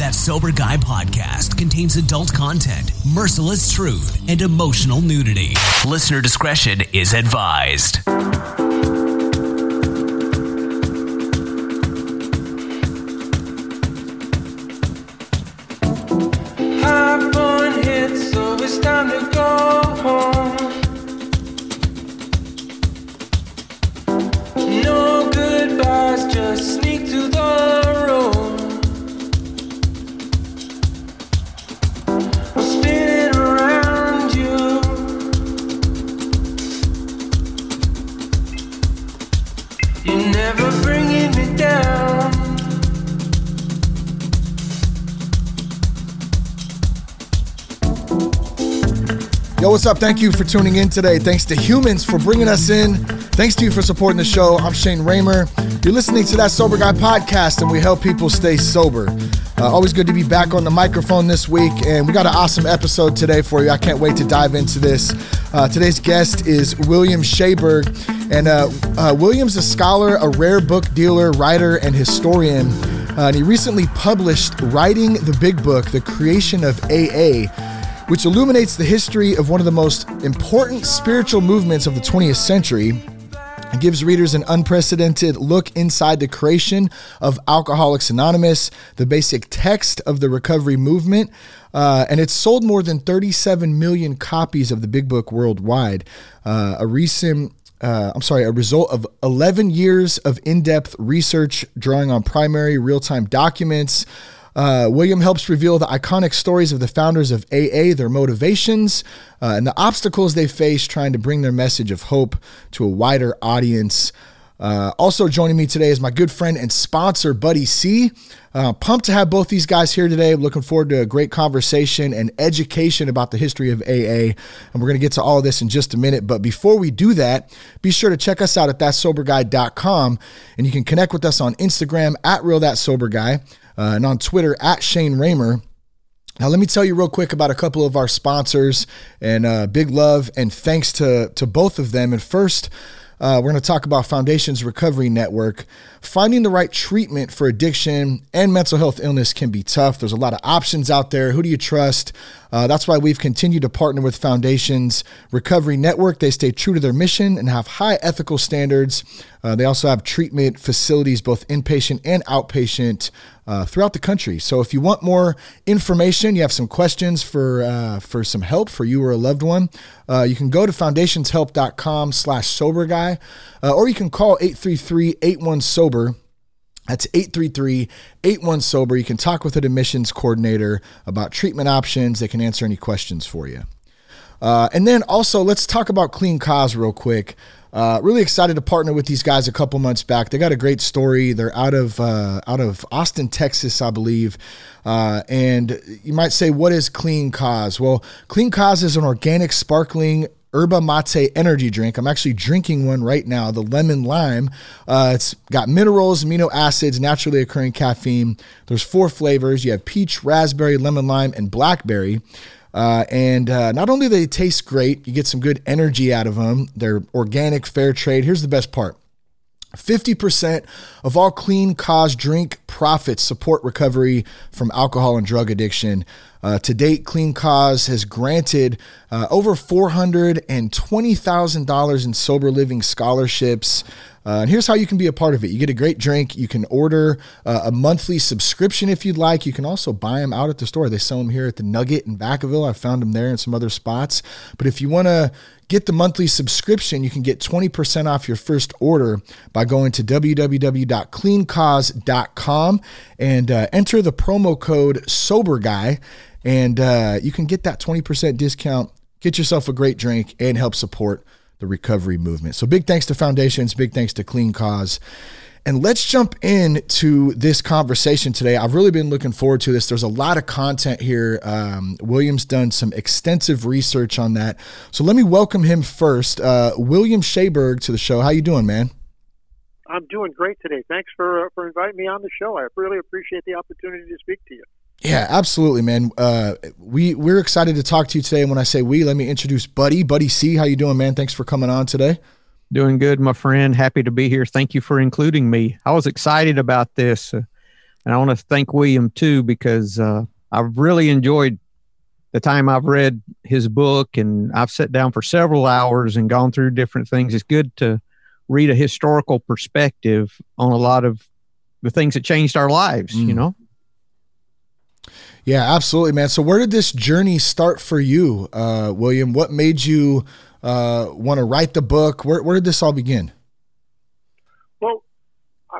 That Sober Guy podcast contains adult content, merciless truth, and emotional nudity. Listener discretion is advised. What's up? Thank you for tuning in today. Thanks to humans for bringing us in. Thanks to you for supporting the show. I'm Shane Ramer. You're listening to that Sober Guy podcast, and we help people stay sober. Uh, always good to be back on the microphone this week, and we got an awesome episode today for you. I can't wait to dive into this. Uh, today's guest is William Schaberg, and uh, uh, William's a scholar, a rare book dealer, writer, and historian. Uh, and he recently published Writing the Big Book, The Creation of AA which illuminates the history of one of the most important spiritual movements of the 20th century and gives readers an unprecedented look inside the creation of Alcoholics Anonymous, the basic text of the recovery movement. Uh, and it's sold more than 37 million copies of the Big Book worldwide. Uh, a recent uh, I'm sorry, a result of 11 years of in depth research drawing on primary real time documents. Uh, William helps reveal the iconic stories of the founders of AA, their motivations, uh, and the obstacles they face trying to bring their message of hope to a wider audience. Uh, also joining me today is my good friend and sponsor, Buddy C. Uh, pumped to have both these guys here today. Looking forward to a great conversation and education about the history of AA. And we're going to get to all of this in just a minute. But before we do that, be sure to check us out at thatsoberguy.com. And you can connect with us on Instagram at Real That Sober Guy uh, and on Twitter at Shane Ramer. Now, let me tell you real quick about a couple of our sponsors and uh, big love and thanks to, to both of them. And first, uh, we're going to talk about Foundations Recovery Network. Finding the right treatment for addiction and mental health illness can be tough. There's a lot of options out there. Who do you trust? Uh, that's why we've continued to partner with Foundations Recovery Network. They stay true to their mission and have high ethical standards. Uh, they also have treatment facilities, both inpatient and outpatient, uh, throughout the country. So if you want more information, you have some questions for uh, for some help for you or a loved one, uh, you can go to foundationshelp.com slash sober guy, uh, or you can call 833-81 sober. That's 833 81 Sober. You can talk with an admissions coordinator about treatment options. They can answer any questions for you. Uh, and then also, let's talk about Clean Cause real quick. Uh, really excited to partner with these guys a couple months back. They got a great story. They're out of uh, out of Austin, Texas, I believe. Uh, and you might say, what is Clean Cause? Well, Clean Cause is an organic, sparkling Yerba Mate energy drink. I'm actually drinking one right now, the lemon lime. Uh, it's got minerals, amino acids, naturally occurring caffeine. There's four flavors. You have peach, raspberry, lemon lime, and blackberry. Uh, and uh, not only do they taste great, you get some good energy out of them. They're organic, fair trade. Here's the best part 50% of all clean cause drink profits support recovery from alcohol and drug addiction. Uh, to date, Clean Cause has granted uh, over $420,000 in sober living scholarships. Uh, and here's how you can be a part of it. You get a great drink. You can order uh, a monthly subscription if you'd like. You can also buy them out at the store. They sell them here at the Nugget in Vacaville. I found them there and some other spots. But if you want to get the monthly subscription, you can get 20% off your first order by going to www.cleancause.com and uh, enter the promo code SOBERGUY. And uh, you can get that 20% discount, get yourself a great drink, and help support the recovery movement. So big thanks to Foundations, big thanks to Clean Cause. And let's jump into this conversation today. I've really been looking forward to this. There's a lot of content here. Um, William's done some extensive research on that. So let me welcome him first. Uh, William Schaberg to the show. How you doing, man? I'm doing great today. Thanks for uh, for inviting me on the show. I really appreciate the opportunity to speak to you. Yeah, absolutely, man. Uh, we we're excited to talk to you today. And when I say we, let me introduce Buddy, Buddy C. How you doing, man? Thanks for coming on today. Doing good, my friend. Happy to be here. Thank you for including me. I was excited about this. Uh, and I want to thank William too because uh, I've really enjoyed the time I've read his book, and I've sat down for several hours and gone through different things. It's good to read a historical perspective on a lot of the things that changed our lives. Mm. You know. Yeah, absolutely, man. So, where did this journey start for you, uh, William? What made you uh, want to write the book? Where, where did this all begin? Well, I,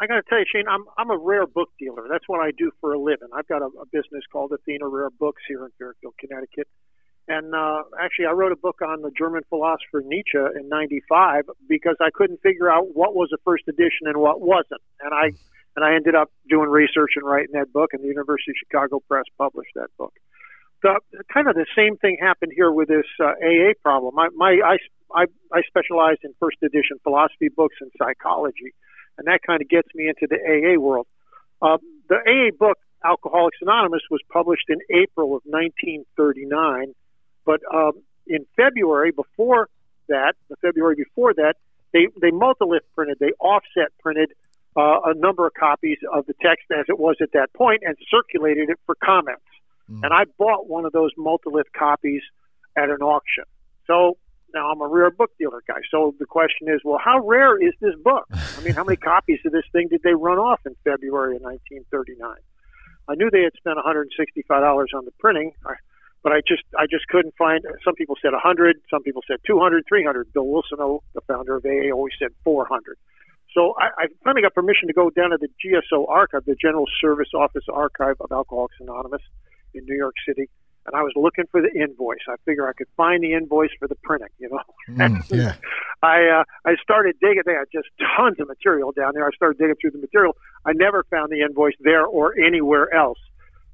I got to tell you, Shane, I'm I'm a rare book dealer. That's what I do for a living. I've got a, a business called Athena Rare Books here in Fairfield, Connecticut. And uh, actually, I wrote a book on the German philosopher Nietzsche in '95 because I couldn't figure out what was a first edition and what wasn't. And I and I ended up doing research and writing that book, and the University of Chicago Press published that book. The kind of the same thing happened here with this uh, AA problem. My, my I, I I specialize in first edition philosophy books and psychology, and that kind of gets me into the AA world. Uh, the AA book Alcoholics Anonymous was published in April of 1939, but um, in February before that, the February before that, they they multilith printed, they offset printed uh, a number of copies of the text as it was at that point and circulated it for comments. Mm. And I bought one of those multilith copies at an auction. So now I'm a rare book dealer guy. So the question is, well, how rare is this book? I mean, how many copies of this thing did they run off in February of 1939? I knew they had spent $165 on the printing, but I just I just couldn't find. Some people said 100, some people said 200, 300. Bill Wilson, the founder of AA, always said 400. So I, I finally got permission to go down to the GSO archive, the General Service Office Archive of Alcoholics Anonymous in New York City. And I was looking for the invoice. I figure I could find the invoice for the printing, you know. Mm, yeah. I uh, I started digging. They had just tons of material down there. I started digging through the material. I never found the invoice there or anywhere else.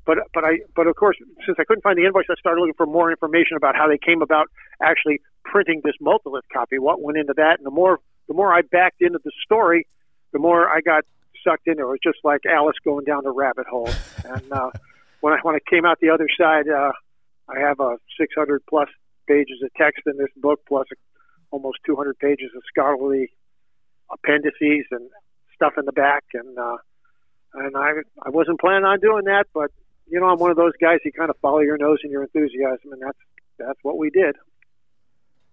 But but I but of course since I couldn't find the invoice, I started looking for more information about how they came about actually printing this multilith copy. What went into that, and the more the more I backed into the story, the more I got sucked it. It was just like Alice going down the rabbit hole. And uh, when I when I came out the other side, uh, I have a uh, 600 plus pages of text in this book, plus almost 200 pages of scholarly appendices and stuff in the back. And uh, and I I wasn't planning on doing that, but you know I'm one of those guys. who kind of follow your nose and your enthusiasm, and that's that's what we did.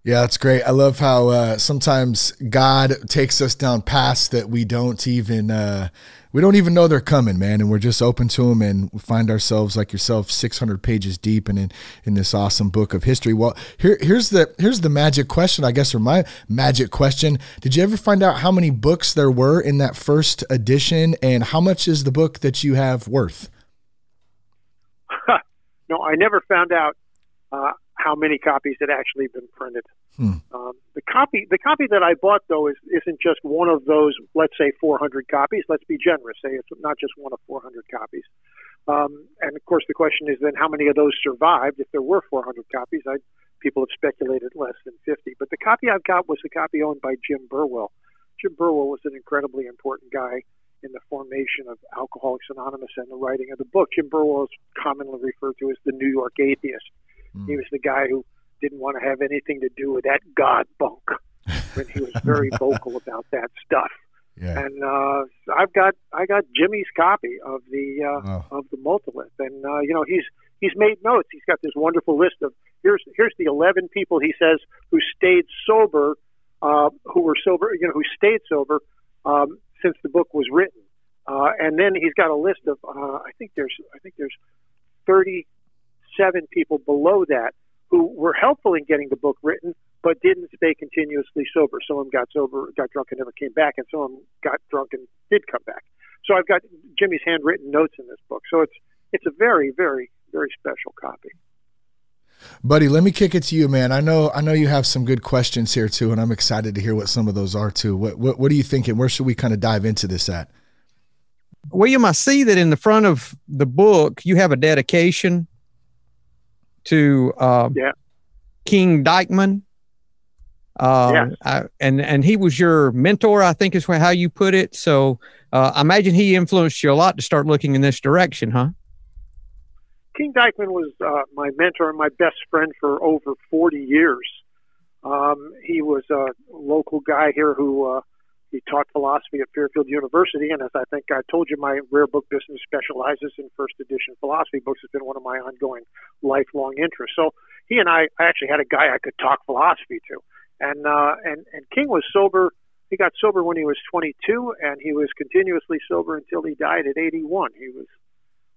Yeah, that's great. I love how uh, sometimes God takes us down paths that we don't even uh, we don't even know they're coming, man, and we're just open to them and find ourselves like yourself, six hundred pages deep, and in in this awesome book of history. Well, here here's the here's the magic question, I guess, or my magic question. Did you ever find out how many books there were in that first edition, and how much is the book that you have worth? no, I never found out. Uh, how many copies had actually been printed. Hmm. Um, the copy, the copy that I bought though is isn't just one of those. Let's say 400 copies. Let's be generous. Say it's not just one of 400 copies. Um, and of course, the question is then how many of those survived? If there were 400 copies, I, people have speculated less than 50. But the copy I've got was the copy owned by Jim Burwell. Jim Burwell was an incredibly important guy in the formation of Alcoholics Anonymous and the writing of the book. Jim Burwell is commonly referred to as the New York atheist. Mm. He was the guy who didn't want to have anything to do with that God bunk. and he was very vocal about that stuff. Yeah. And uh, I've got I got Jimmy's copy of the uh, wow. of the multilith, and uh, you know he's he's made notes. He's got this wonderful list of here's here's the eleven people he says who stayed sober, uh, who were sober, you know, who stayed sober um, since the book was written, uh, and then he's got a list of uh, I think there's I think there's thirty seven people below that who were helpful in getting the book written, but didn't stay continuously sober. Some of them got sober, got drunk, and never came back, and some of them got drunk and did come back. So I've got Jimmy's handwritten notes in this book. So it's it's a very, very, very special copy. Buddy, let me kick it to you, man. I know I know you have some good questions here too, and I'm excited to hear what some of those are too. What what, what are you thinking? Where should we kind of dive into this at? William, I see that in the front of the book you have a dedication to uh, yeah. King Dykeman. Uh, yeah. I, and and he was your mentor, I think is how you put it. So uh, I imagine he influenced you a lot to start looking in this direction, huh? King Dykeman was uh, my mentor and my best friend for over 40 years. Um, he was a local guy here who uh, he taught philosophy at Fairfield University, and as I think I told you, my rare book business specializes in first edition philosophy books. It's been one of my ongoing lifelong interests. So he and I, I actually had a guy I could talk philosophy to, and uh, and and King was sober. He got sober when he was 22, and he was continuously sober until he died at 81. He was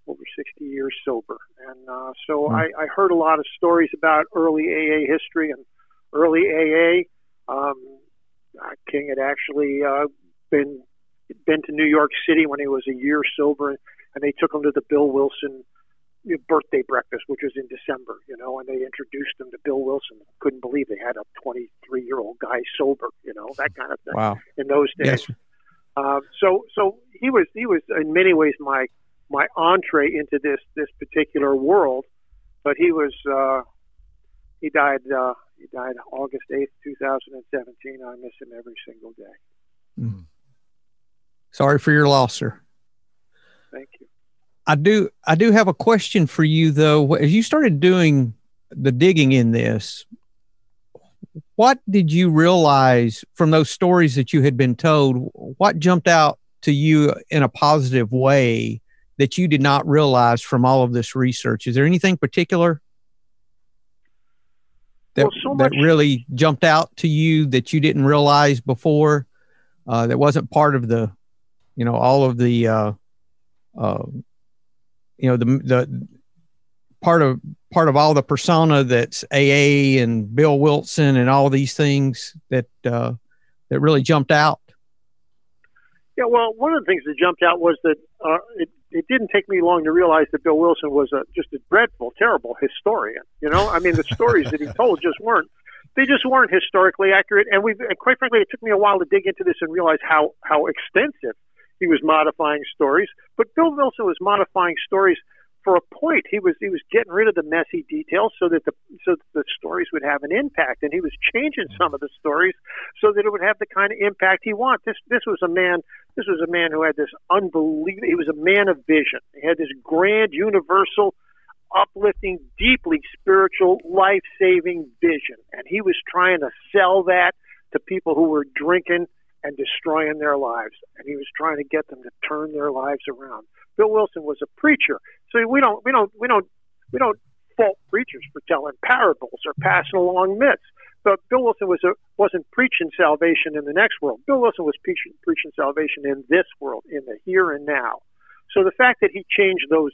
over 60 years sober, and uh, so Hmm. I, I heard a lot of stories about early AA history and early AA. Um, King had actually uh, been been to New York City when he was a year sober, and they took him to the Bill Wilson birthday breakfast, which was in December, you know, and they introduced him to Bill Wilson. Couldn't believe they had a 23 year old guy sober, you know, that kind of thing Wow. in those days. Yes. Um, so so he was he was in many ways my my entree into this this particular world, but he was uh, he died uh, he died August eighth, two thousand and seventeen. I miss him every single day. Mm-hmm. Sorry for your loss, sir. Thank you. I do I do have a question for you though. As you started doing the digging in this, what did you realize from those stories that you had been told? What jumped out to you in a positive way that you did not realize from all of this research? Is there anything particular that, Well, so that really jumped out to you that you didn't realize before? Uh, that wasn't part of the, you know, all of the, uh, uh, you know, the the part of part of all the persona that's AA and Bill Wilson and all these things that uh, that really jumped out. Yeah, well, one of the things that jumped out was that uh, it it didn't take me long to realize that Bill Wilson was a just a dreadful, terrible historian. You know, I mean, the stories that he told just weren't they just weren't historically accurate. And we, and quite frankly, it took me a while to dig into this and realize how how extensive he was modifying stories. But Bill Wilson was modifying stories for a point. He was he was getting rid of the messy details so that the so that the stories would have an impact, and he was changing mm. some of the stories so that it would have the kind of impact he wanted. This this was a man this was a man who had this unbelievable. He was a man of vision. He had this grand, universal, uplifting, deeply spiritual, life-saving vision, and he was trying to sell that to people who were drinking and destroying their lives. And he was trying to get them to turn their lives around. Bill Wilson was a preacher, so we don't we don't we don't we don't fault preachers for telling parables or passing along myths. But Bill Wilson was a, wasn't preaching salvation in the next world. Bill Wilson was preaching, preaching salvation in this world, in the here and now. So the fact that he changed those,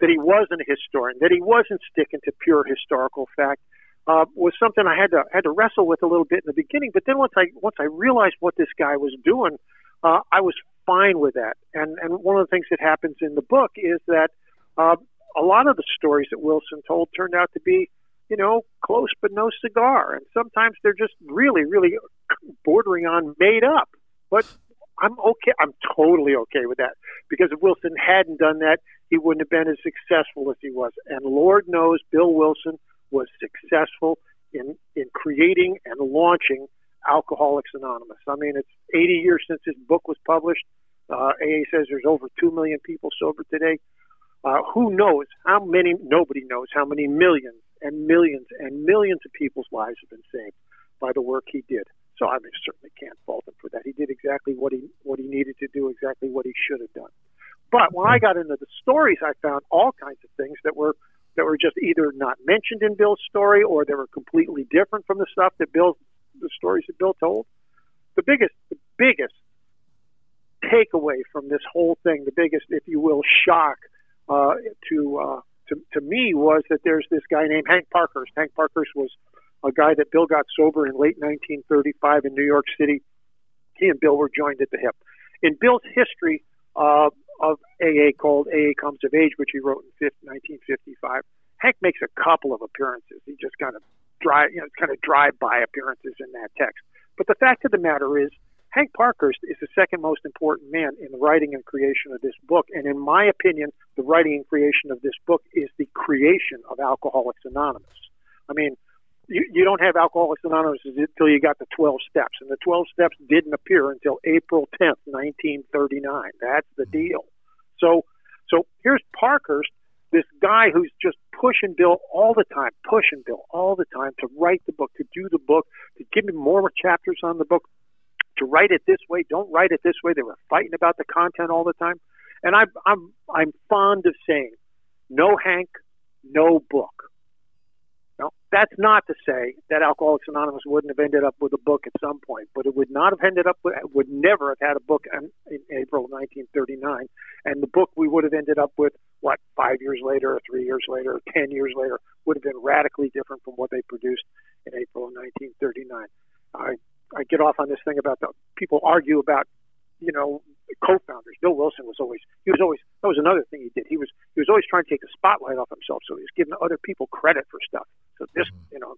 that he wasn't a historian, that he wasn't sticking to pure historical fact, uh, was something I had to had to wrestle with a little bit in the beginning. But then once I once I realized what this guy was doing, uh, I was fine with that. And and one of the things that happens in the book is that uh, a lot of the stories that Wilson told turned out to be, you know, close but no cigar, and sometimes they're just really really bordering on made up. But I'm okay. I'm totally okay with that because if Wilson hadn't done that, he wouldn't have been as successful as he was. And Lord knows Bill Wilson was successful in in creating and launching Alcoholics Anonymous. I mean, it's 80 years since his book was published. Uh, AA says there's over two million people sober today. Uh, who knows how many? Nobody knows how many millions and millions and millions of people's lives have been saved by the work he did. So I mean, certainly can't fault him for that. He did exactly what he what he needed to do, exactly what he should have done. But when I got into the stories, I found all kinds of things that were that were just either not mentioned in Bill's story or they were completely different from the stuff that Bill the stories that Bill told. The biggest the biggest takeaway from this whole thing, the biggest, if you will, shock uh, to uh, to to me was that there's this guy named Hank Parkhurst. Hank Parkhurst was a guy that Bill got sober in late 1935 in New York City. He and Bill were joined at the hip. In Bill's history uh, of AA called AA Comes of Age, which he wrote in 1955, Hank makes a couple of appearances. He just kind of drive, you know, kind of drive-by appearances in that text. But the fact of the matter is, Hank Parkhurst is the second most important man in the writing and creation of this book. And in my opinion, the writing and creation of this book is the creation of Alcoholics Anonymous. I mean, you, you don't have Alcoholics Anonymous until you got the 12 steps. And the 12 steps didn't appear until April 10th, 1939. That's the deal. So, so here's Parkhurst, this guy who's just pushing Bill all the time, pushing Bill all the time to write the book, to do the book, to give him more chapters on the book, to write it this way. Don't write it this way. They were fighting about the content all the time. And I'm I'm I'm fond of saying, no Hank, no book. Now, that's not to say that Alcoholics Anonymous wouldn't have ended up with a book at some point, but it would not have ended up with, would never have had a book in, in April of 1939. And the book we would have ended up with, what, five years later, or three years later, or 10 years later, would have been radically different from what they produced in April of 1939. I, I get off on this thing about the people argue about you know, co-founders. Bill Wilson was always he was always that was another thing he did. He was he was always trying to take the spotlight off himself, so he was giving other people credit for stuff. So this, mm-hmm. you know,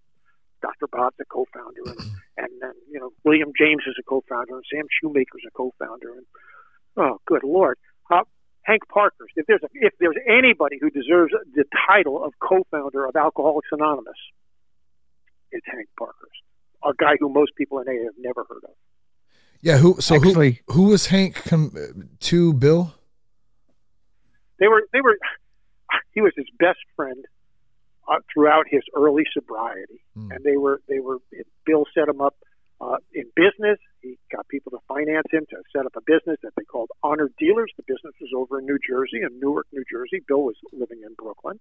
Dr. Bob's a co-founder, and and then you know William James is a co-founder, and Sam Shoemaker's a co-founder, and oh, good lord. Uh, Hank Parkhurst. If there's a, if there's anybody who deserves the title of co-founder of Alcoholics Anonymous, it's Hank Parkhurst, a guy who most people in AA have never heard of. Yeah, who? So Actually, who? Who was Hank com- to Bill? They were. They were. He was his best friend uh, throughout his early sobriety, mm. and they were. They were. Bill set him up uh, in business. He got people to finance him to set up a business that they called Honor Dealers. The business was over in New Jersey, in Newark, New Jersey. Bill was living in Brooklyn.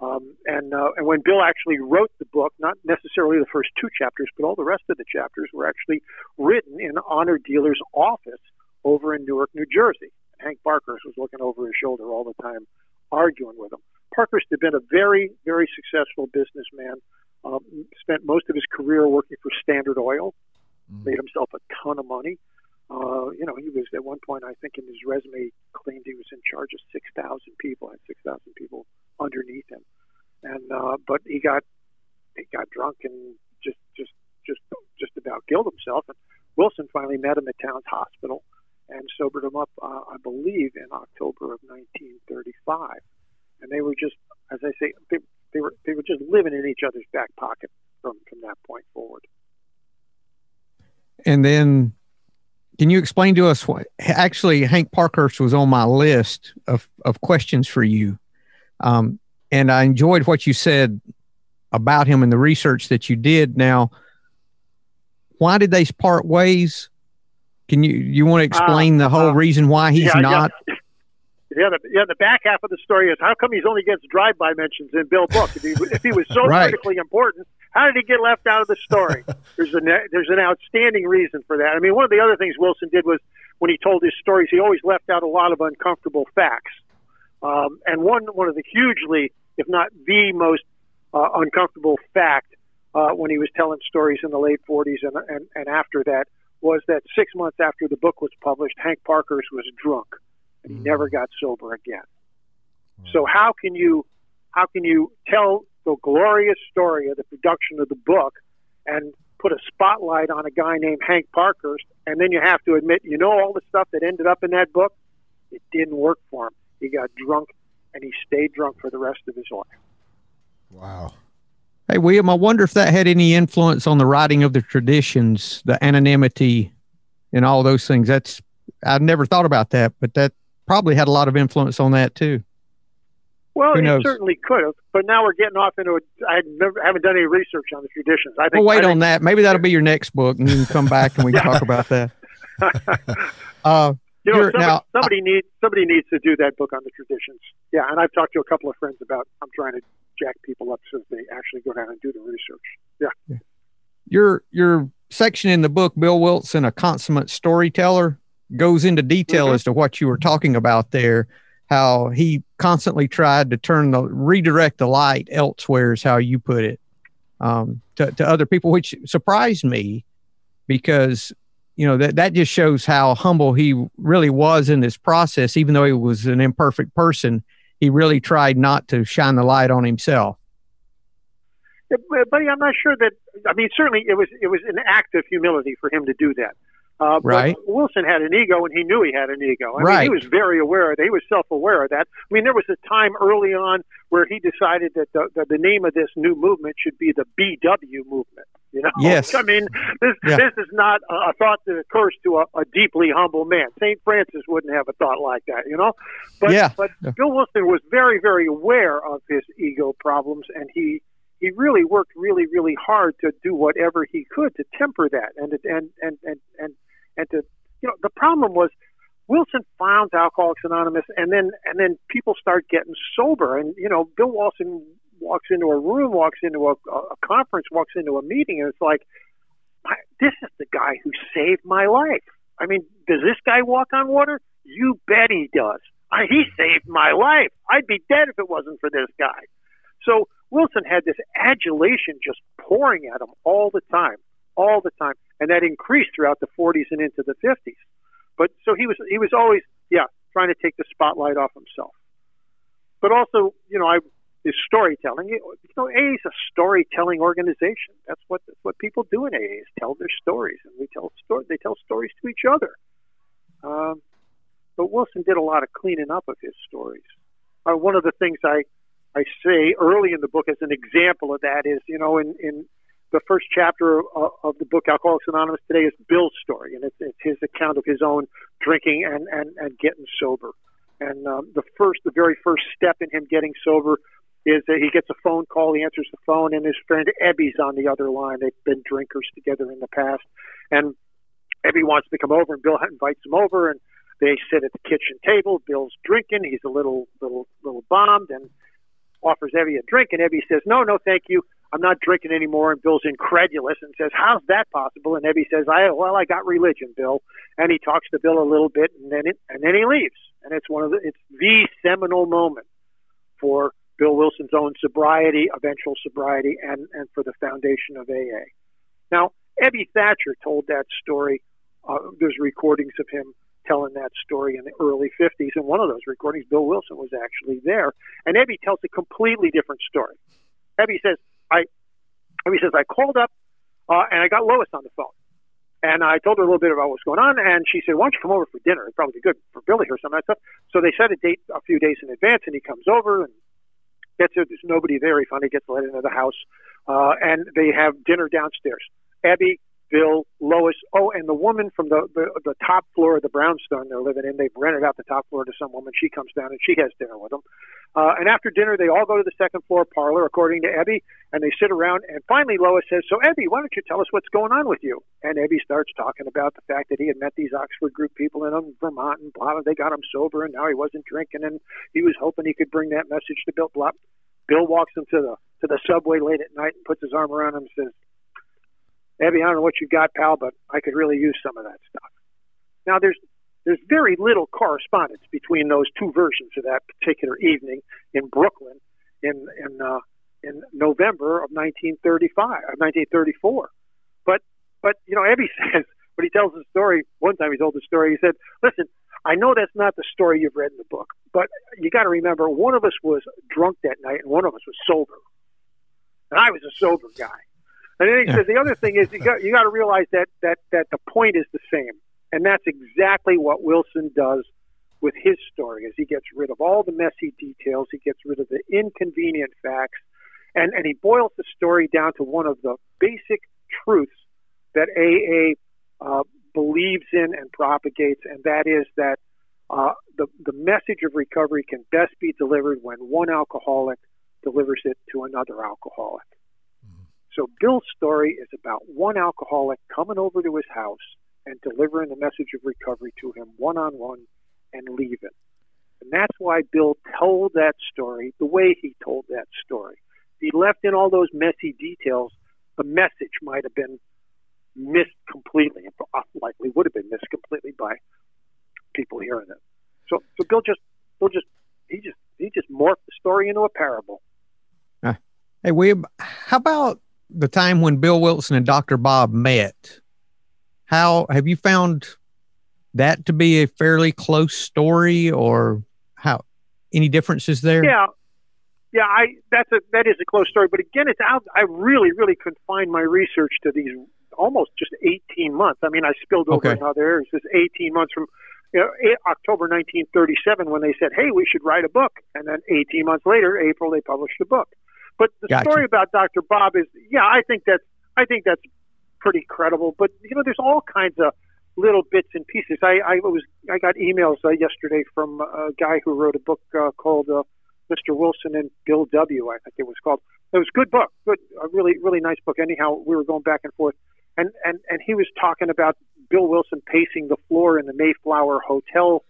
Um, and uh, and when Bill actually wrote the book, not necessarily the first two chapters, but all the rest of the chapters were actually written in Honor Dealer's office over in Newark, New Jersey. Hank Parkhurst was looking over his shoulder all the time, arguing with him. Parkhurst had been a very, very successful businessman. Um, spent most of his career working for Standard Oil. Mm. Made himself a ton of money. Uh, you know, he was at one point, I think, in his resume, claimed he was in charge of 6,000 people, had 6,000 people underneath him. And uh, but he got he got drunk and just just just just about killed himself. And Wilson finally met him at Towns Hospital and sobered him up, uh, I believe, in October of 1935. And they were just, as I say, they, they were they were just living in each other's back pocket from from that point forward. And then can you explain to us what actually Hank Parkhurst was on my list of, of questions for you? Um, and I enjoyed what you said about him and the research that you did. Now, why did they part ways? Can you you want to explain uh, the whole uh, reason why he's yeah, not? Yeah. Yeah, the, yeah. The back half of the story is how come he's only gets drive-by mentions in Bill Book? If he, if he was so right. critically important, how did he get left out of the story? there's an there's an outstanding reason for that. I mean, one of the other things Wilson did was when he told his stories, he always left out a lot of uncomfortable facts. Um, and one one of the hugely, if not the most uh, uncomfortable fact uh, when he was telling stories in the late 40s and, and, and after that was that six months after the book was published, Hank Parkhurst was drunk and he mm. never got sober again. Mm. So how can you how can you tell the glorious story of the production of the book and put a spotlight on a guy named Hank Parkhurst and then you have to admit you know all the stuff that ended up in that book it didn't work for him he got drunk, and he stayed drunk for the rest of his life. Wow. Hey, William, I wonder if that had any influence on the writing of the traditions, the anonymity, and all those things. That's I've never thought about that, but that probably had a lot of influence on that too. Well, it certainly could have, but now we're getting off into. A, I never haven't done any research on the traditions. I think. Well, wait I on that. Maybe that'll be your next book, and you can come back and we can talk about that. Uh, you know, somebody, now, somebody needs somebody needs to do that book on the traditions. Yeah, and I've talked to a couple of friends about. I'm trying to jack people up so they actually go down and do the research. Yeah. yeah. Your your section in the book, Bill Wilson, a consummate storyteller, goes into detail mm-hmm. as to what you were talking about there. How he constantly tried to turn the redirect the light elsewhere, is how you put it, um, to, to other people, which surprised me because you know that that just shows how humble he really was in this process even though he was an imperfect person he really tried not to shine the light on himself buddy i'm not sure that i mean certainly it was it was an act of humility for him to do that uh, right. Wilson had an ego, and he knew he had an ego. I right. mean, he was very aware of that. He was self-aware of that. I mean, there was a time early on where he decided that the, that the name of this new movement should be the BW movement. You know, yes. I mean, this yeah. this is not a, thought that occurs to a, a deeply humble man. Saint Francis wouldn't have a thought like that. You know, but yeah. but Bill Wilson was very very aware of his ego problems, and he he really worked really really hard to do whatever he could to temper that and and and and and and to you know the problem was Wilson founds Alcoholics Anonymous, and then and then people start getting sober, and you know Bill Wilson walks into a room, walks into a, a conference, walks into a meeting, and it's like, this is the guy who saved my life. I mean, does this guy walk on water? You bet he does. I, he saved my life. I'd be dead if it wasn't for this guy. So Wilson had this adulation just pouring at him all the time, all the time, and that increased throughout the 40s and into the 50s. But so he was he was always yeah trying to take the spotlight off himself. But also, you know, I is storytelling. You know, AA is a storytelling organization. That's what that's what people do in AA is tell their stories, and we tell stories. They tell stories to each other. Um, but Wilson did a lot of cleaning up of his stories. Uh, one of the things I I say early in the book as an example of that is, you know, in in the first chapter of, of the book Alcoholics Anonymous today is Bill's story, and it's, it's his account of his own drinking and and and getting sober. And um, the first, the very first step in him getting sober is that he gets a phone call, he answers the phone, and his friend Ebby's on the other line. They've been drinkers together in the past, and Ebby wants to come over, and Bill invites him over, and they sit at the kitchen table. Bill's drinking. He's a little, little, little bombed, and offers Ebby a drink, and Ebby says, "No, no, thank you. I'm not drinking anymore." And Bill's incredulous and says, "How's that possible?" And Ebby says, "I well, I got religion, Bill." And he talks to Bill a little bit, and then it, and then he leaves. And it's one of the it's the seminal moment for Bill Wilson's own sobriety, eventual sobriety, and, and for the foundation of AA. Now, Ebby Thatcher told that story. Uh, there's recordings of him telling that story in the early 50s, and one of those recordings, Bill Wilson was actually there. And Ebby tells a completely different story. Ebby says, "I," Ebby says, "I called up uh, and I got Lois on the phone, and I told her a little bit about what's going on, and she said, "Why don't you come over for dinner? It'd probably be good for Billy or some of that stuff." So they set a date a few days in advance, and he comes over and gets there. There's nobody there. He finally gets let into the house, uh, and they have dinner downstairs. Ebby, Bill, Lois, oh, and the woman from the, the the top floor of the brownstone they're living in. They've rented out the top floor to some woman. She comes down and she has dinner with them. Uh, and after dinner, they all go to the second floor parlor, according to Ebby, and they sit around. And finally, Lois says, "So, Ebby, why don't you tell us what's going on with you?" And Ebby starts talking about the fact that he had met these Oxford group people in um, Vermont, and blah, blah, they got him sober, and now he wasn't drinking, and he was hoping he could bring that message to Bill. Blah. Bill walks him to the to the subway late at night and puts his arm around him and says, Ebby, I don't know what you got, pal, but I could really use some of that stuff. Now, there's there's very little correspondence between those two versions of that particular evening in Brooklyn in in uh, in November of 1935 of 1934. But but you know, Ebby says when he tells the story, one time he told the story, he said, "Listen, I know that's not the story you've read in the book, but you got to remember, one of us was drunk that night and one of us was sober, and I was a sober guy." And then he yeah. says the other thing is you got you got to realize that that that the point is the same, and that's exactly what Wilson does with his story. Is he gets rid of all the messy details, he gets rid of the inconvenient facts, and and he boils the story down to one of the basic truths that AA uh, believes in and propagates, and that is that uh, the the message of recovery can best be delivered when one alcoholic delivers it to another alcoholic. So Bill's story is about one alcoholic coming over to his house and delivering the message of recovery to him one on one and leaving. And that's why Bill told that story the way he told that story. He left in all those messy details, the message might have been missed completely, and likely would have been missed completely by people hearing it. So, so Bill just, Bill just, he just, he just morphed the story into a parable. Uh, hey, William, how about the time when Bill Wilson and Dr. Bob met, how have you found that to be a fairly close story or how any differences there? Yeah. Yeah, I that's a that is a close story, but again, it's out. I really, really confined my research to these almost just 18 months. I mean, I spilled over okay. in other areas. Just 18 months from you know, eh, October 1937 when they said, "Hey, we should write a book," and then 18 months later, April, they published a book. But the gotcha. story about Dr. Bob is, yeah, I think that's I think that's pretty credible. But you know, there's all kinds of little bits and pieces. I, I was I got emails uh, yesterday from a guy who wrote a book uh, called uh, Mr. Wilson and Bill W. I think it was called. It was a good book, good, a really really nice book. Anyhow, we were going back and forth, and and and he was talking about Bill Wilson pacing the floor in the Mayflower Hotel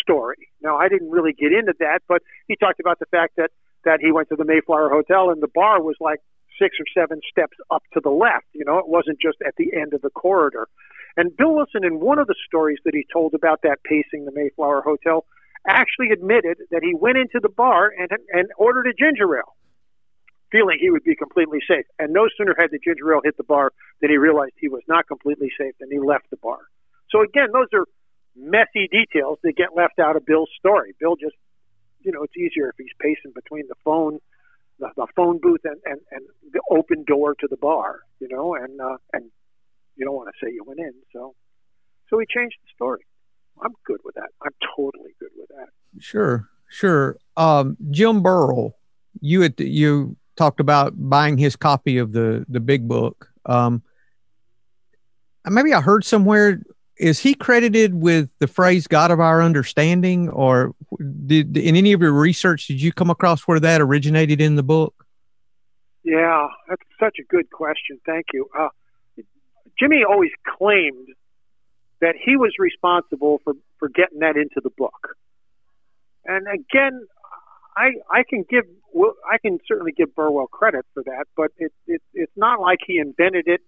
story. Now, I didn't really get into that, but he talked about the fact that that he went to the Mayflower Hotel and the bar was like six or seven steps up to the left. You know, it wasn't just at the end of the corridor. And Bill Wilson, in one of the stories that he told about that pacing the Mayflower Hotel, actually admitted that he went into the bar and and ordered a ginger ale feeling he would be completely safe. And no sooner had the ginger ale hit the bar than he realized he was not completely safe and he left the bar. So again, those are messy details that get left out of Bill's story. Bill just, you know, it's easier if he's pacing between the phone, the, the phone booth, and, and and the open door to the bar, you know, and uh, and you don't want to say you went in, so so he changed the story. I'm good with that. I'm totally good with that. Sure, sure. Um, Jim Burwell, you had you talked about buying his copy of the the big book. Um, maybe I heard somewhere is he credited with the phrase "God of our understanding," or did in any of your research did you come across where that originated in the book? Yeah, that's such a good question. Thank you. Uh, Jimmy always claimed that he was responsible for for getting that into the book. And again, I I can give I can certainly give Burwell credit for that, but it, it it's not like he invented it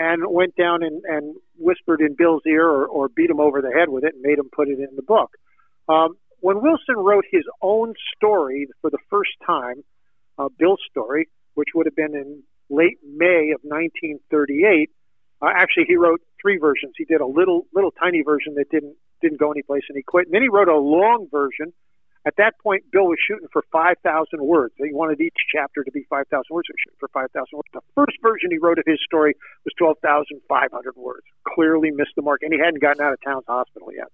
and went down and, and whispered in Bill's ear or, or beat him over the head with it and made him put it in the book. Um, when Wilson wrote his own story for the first time, uh, Bill's story, which would have been in late May of 1938, uh, actually he wrote three versions. He did a little little tiny version that didn't didn't go anyplace and he quit. And then he wrote a long version at that point, Bill was shooting for 5,000 words. He wanted each chapter to be 5,000 words. Shooting for 5,000 words. The first version he wrote of his story was 12,500 words. Clearly missed the mark, and he hadn't gotten out of Towns Hospital yet.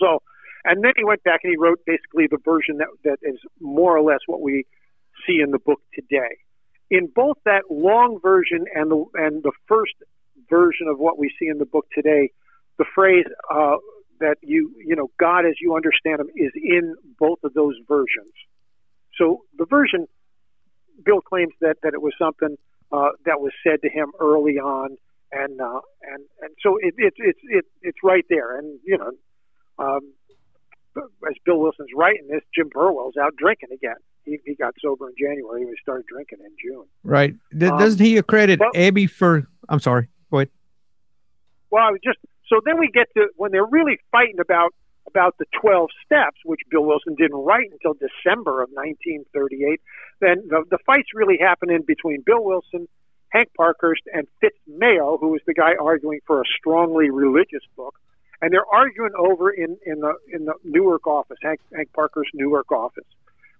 So, and then he went back and he wrote basically the version that, that is more or less what we see in the book today. In both that long version and the and the first version of what we see in the book today, the phrase uh, that you you know God as you understand him is in both of those versions. So the version Bill claims that that it was something uh, that was said to him early on, and uh, and and so it, it, it's it, it's right there, and you know. Um, as Bill Wilson's writing this, Jim Burwell's out drinking again. He, he got sober in January. He started drinking in June. Right. D- um, doesn't he accredit but, Ebby for? I'm sorry. Go ahead. Well, I was just so then we get to when they're really fighting about about the 12 steps, which Bill Wilson didn't write until December of 1938. Then the, the fights really happen in between Bill Wilson, Hank Parkhurst, and Fitz Mayo, who was the guy arguing for a strongly religious book. And they're arguing over in, in the in the Newark office, Hank, Hank Parkhurst's Newark office.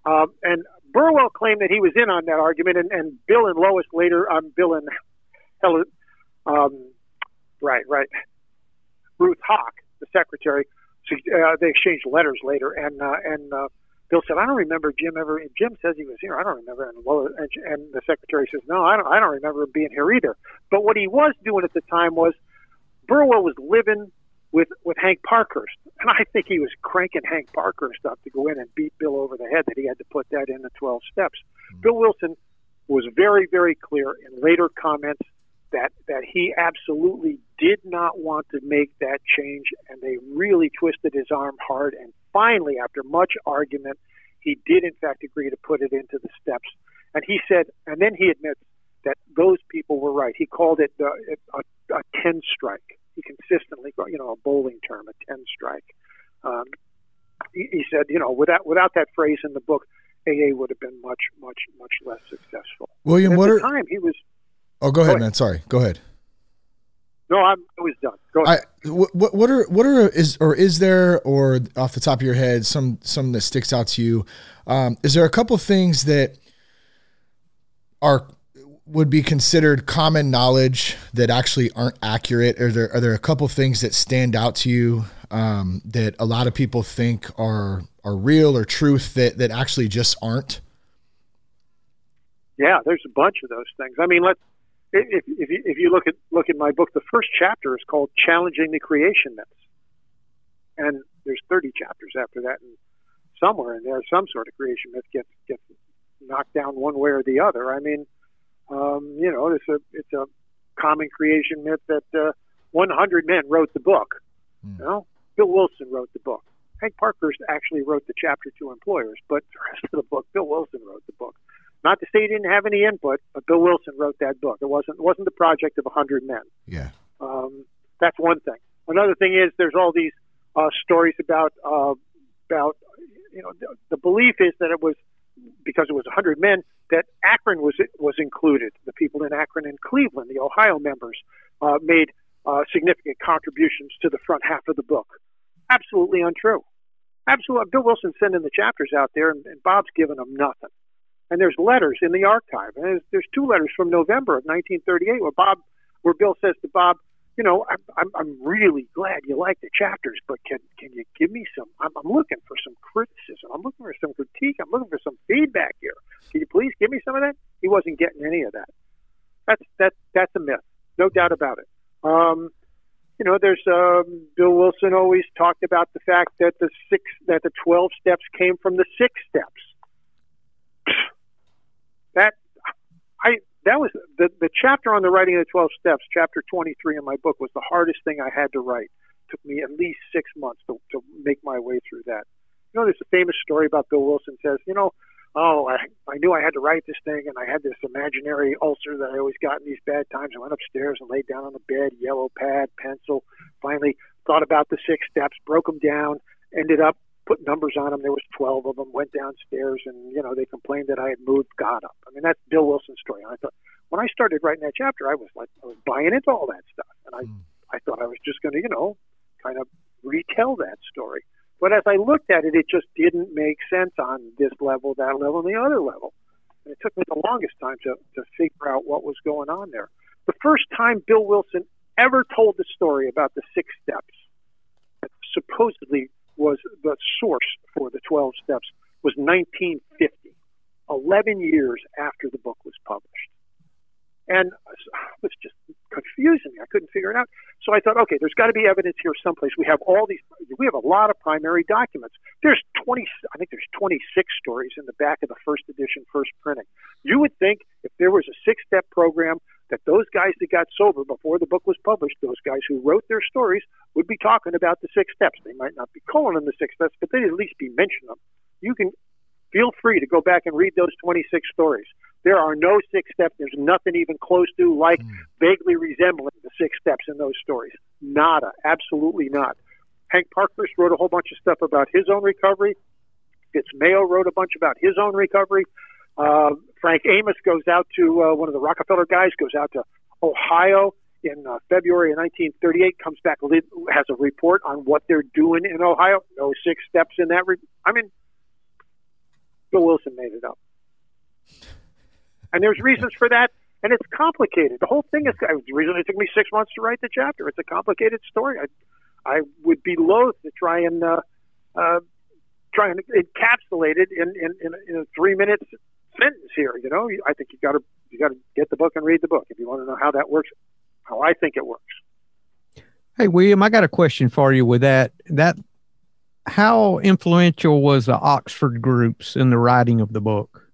Um, and Burwell claimed that he was in on that argument, and, and Bill and Lois later, um, Bill and Helen, um, right, right. Ruth Hock, the secretary, uh, they exchanged letters later, and uh, and uh, Bill said, "I don't remember Jim ever." Jim says he was here. I don't remember. And, well, and, and the secretary says, "No, I don't. I don't remember him being here either." But what he was doing at the time was, Burwell was living with with Hank Parkhurst, and I think he was cranking Hank Parkhurst up to go in and beat Bill over the head that he had to put that in the 12 steps. Mm-hmm. Bill Wilson was very very clear in later comments that that he absolutely did not want to make that change, and they really twisted his arm hard. And finally, after much argument, he did in fact agree to put it into the steps. And he said, and then he admits that those people were right. He called it uh, a, a ten strike. He consistently, you know, a bowling term, a ten strike. Um, he, he said, you know, without without that phrase in the book, AA would have been much, much, much less successful. William, At what the are time he was Oh, go ahead, go ahead. man. Sorry. Go ahead. No, I'm I was done. Go ahead. I, what, what are what are is or is there or off the top of your head some some that sticks out to you? Um, is there a couple things that are would be considered common knowledge that actually aren't accurate? Are there are there a couple things that stand out to you um, that a lot of people think are are real or truth that that actually just aren't? Yeah, there's a bunch of those things. I mean, let's if, if, you, if you look at look at my book, the first chapter is called "Challenging the Creation Myths," and there's 30 chapters after that, and somewhere in there, some sort of creation myth gets gets knocked down one way or the other. I mean, um, you know, it's a it's a common creation myth that uh, 100 men wrote the book. Hmm. You know, Bill Wilson wrote the book. Hank Parkhurst actually wrote the chapter to employers, but the rest of the book, Bill Wilson wrote the book. Not to say he didn't have any input, but Bill Wilson wrote that book. It wasn't it wasn't the project of a 100 men. Yeah. Um, that's one thing. Another thing is there's all these uh, stories about uh, about you know the, the belief is that it was because it was a 100 men that Akron was was included. The people in Akron and Cleveland, the Ohio members, uh, made uh, significant contributions to the front half of the book. Absolutely untrue. Absolutely. Bill Wilson's sending the chapters out there, and, and Bob's giving them nothing. And there's letters in the archive. And there's, there's two letters from November of 1938 where Bob, where Bill says to Bob, you know, I'm, I'm, I'm really glad you like the chapters, but can can you give me some? I'm, I'm looking for some criticism. I'm looking for some critique. I'm looking for some feedback here. Can you please give me some of that? He wasn't getting any of that. That's that that's a myth, no doubt about it. Um, you know, there's um, Bill Wilson always talked about the fact that the six that the twelve steps came from the six steps. That I that was the the chapter on the writing of the twelve steps, chapter twenty three in my book, was the hardest thing I had to write. It took me at least six months to, to make my way through that. You know, there's a famous story about Bill Wilson says, you know, oh, I, I knew I had to write this thing, and I had this imaginary ulcer that I always got in these bad times. I went upstairs and laid down on the bed, yellow pad, pencil. Finally, thought about the six steps, broke them down, ended up put numbers on them. There was 12 of them. Went downstairs, and you know they complained that I had moved God up. I mean that's Bill Wilson's story. And I thought when I started writing that chapter, I was like I was buying into all that stuff, and I Mm. I thought I was just going to you know kind of retell that story. But as I looked at it, it just didn't make sense on this level, that level, and the other level. And it took me the longest time to, to figure out what was going on there. The first time Bill Wilson ever told the story about the six steps that supposedly was the source for the 12 steps was 1950, 11 years after the book was published. And it was just confusing me. I couldn't figure it out. So I thought, okay, there's got to be evidence here someplace. We have all these, we have a lot of primary documents. There's 20, I think there's 26 stories in the back of the first edition, first printing. You would think if there was a six step program that those guys that got sober before the book was published, those guys who wrote their stories would be talking about the six steps. They might not be calling them the six steps, but they'd at least be mentioning them. You can feel free to go back and read those 26 stories. There are no six steps. There's nothing even close to like hmm. vaguely resembling the six steps in those stories. Nada. Absolutely not. Hank Parkhurst wrote a whole bunch of stuff about his own recovery. Fitz Mayo wrote a bunch about his own recovery. Uh, Frank Amos goes out to uh, one of the Rockefeller guys, goes out to Ohio in uh, February of 1938, comes back, has a report on what they're doing in Ohio. No six steps in that. Re- I mean, Bill Wilson made it up. And there's reasons for that, and it's complicated. The whole thing is the reason it took me six months to write the chapter. It's a complicated story. I, I would be loath to try and uh, uh, try and encapsulate it in, in, in, in three minute sentence here. You know, I think you got to you got to get the book and read the book if you want to know how that works. How I think it works. Hey, William, I got a question for you with that. That how influential was the Oxford groups in the writing of the book?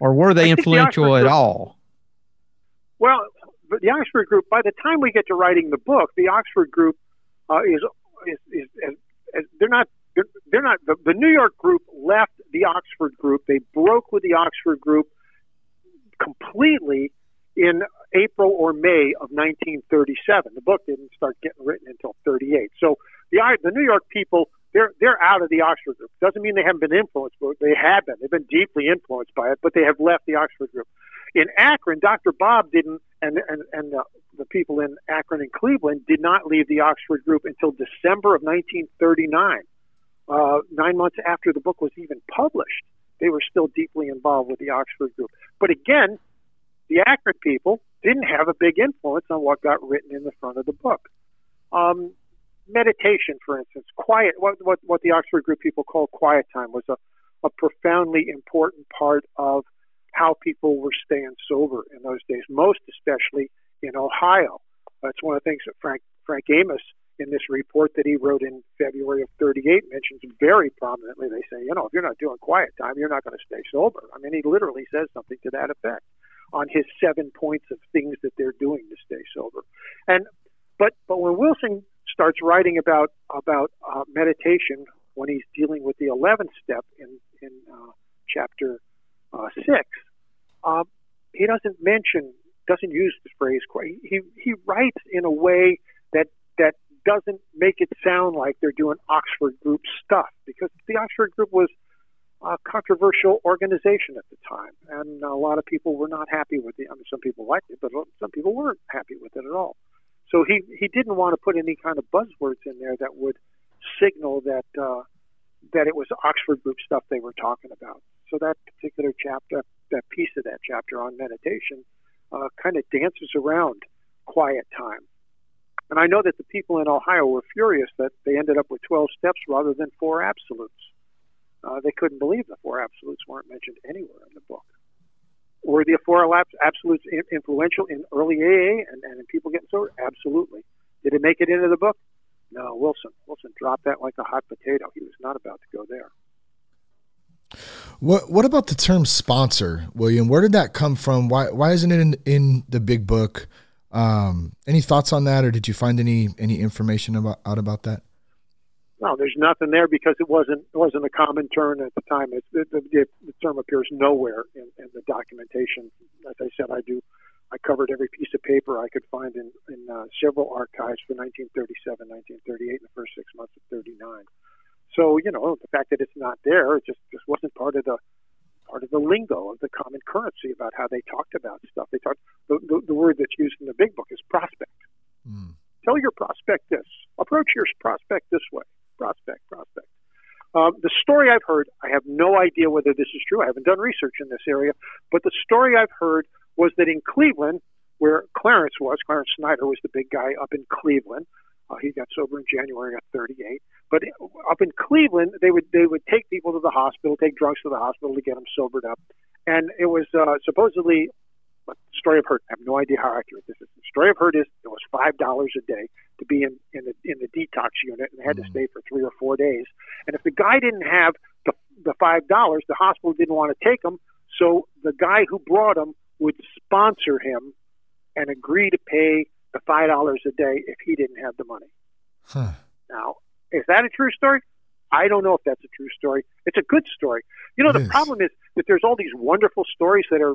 Or were they I think the influential at group- all? Well, the Oxford group. By the time we get to writing the book, the Oxford group uh, is, is, is, is, is they're not they're, they're not the, the New York group left the Oxford group. They broke with the Oxford group completely in April or May of 1937. The book didn't start getting written until 38. So the the New York people they're they're out of the Oxford group. Doesn't mean they haven't been influenced, but they have been. They've been deeply influenced by it, but they have left the Oxford group. In Akron, Dr. Bob didn't, and and and uh, the people in Akron and Cleveland did not leave the Oxford group until December of 1939. Uh, nine months after the book was even published, they were still deeply involved with the Oxford group. But again, the Akron people didn't have a big influence on what got written in the front of the book. Um, meditation, for instance, quiet, what, what, what the Oxford group people call quiet time, was a, a profoundly important part of how people were staying sober in those days, most especially in Ohio. That's one of the things that Frank, Frank Amos in this report that he wrote in February of 38 mentions very prominently. They say, you know, if you're not doing quiet time, you're not going to stay sober. I mean, he literally says something to that effect. on his seven points of things that they're doing to stay sober. And but but when Wilson starts writing about about uh, meditation when he's dealing with the eleventh step in in uh, chapter uh, six, um, he doesn't mention doesn't use the phrase. He he writes in a way that that doesn't make it sound like they're doing Oxford Group stuff because the Oxford Group was a controversial organization at the time, and a lot of people were not happy with it. I mean, some people liked it, but some people weren't happy with it at all. So he he didn't want to put any kind of buzzwords in there that would signal that uh, that it was Oxford Group stuff they were talking about. So that particular chapter, that piece of that chapter on meditation, uh, kind of dances around quiet time. And I know that the people in Ohio were furious that they ended up with 12 steps rather than four absolutes. Uh, they couldn't believe the four absolutes weren't mentioned anywhere in the book. Were the four absolutes influential in early AA and, and in people getting sober? Absolutely. Did it make it into the book? No, Wilson. Wilson dropped that like a hot potato. He was not about to go there. What What about the term sponsor, William? Where did that come from? Why Why isn't it in in the big book? Um, any thoughts on that, or did you find any any information about out about that? No, there's nothing there because it wasn't it wasn't a common term at the time. It, the, the, the term appears nowhere in, in the documentation. As I said, I do I covered every piece of paper I could find in, in uh, several archives for 1937, 1938, and the first six months of 39. So you know the fact that it's not there, it just just wasn't part of the part of the lingo of the common currency about how they talked about stuff. They talked the, the, the word that's used in the big book is prospect. Mm. Tell your prospect this. Approach your prospect this way prospect, prospect. Um, the story I've heard, I have no idea whether this is true. I haven't done research in this area, but the story I've heard was that in Cleveland, where Clarence was, Clarence Snyder was the big guy up in Cleveland. Uh, he got sober in January of 38. But up in Cleveland, they would they would take people to the hospital, take drunks to the hospital to get them sobered up, and it was uh, supposedly but the story I've heard, I have no idea how accurate this is. The story I've heard is it was five dollars a day to be in, in the in the detox unit and they had mm-hmm. to stay for three or four days. And if the guy didn't have the the five dollars, the hospital didn't want to take him, so the guy who brought him would sponsor him and agree to pay the five dollars a day if he didn't have the money. Huh. Now, is that a true story? I don't know if that's a true story. It's a good story. You know, it the is. problem is that there's all these wonderful stories that are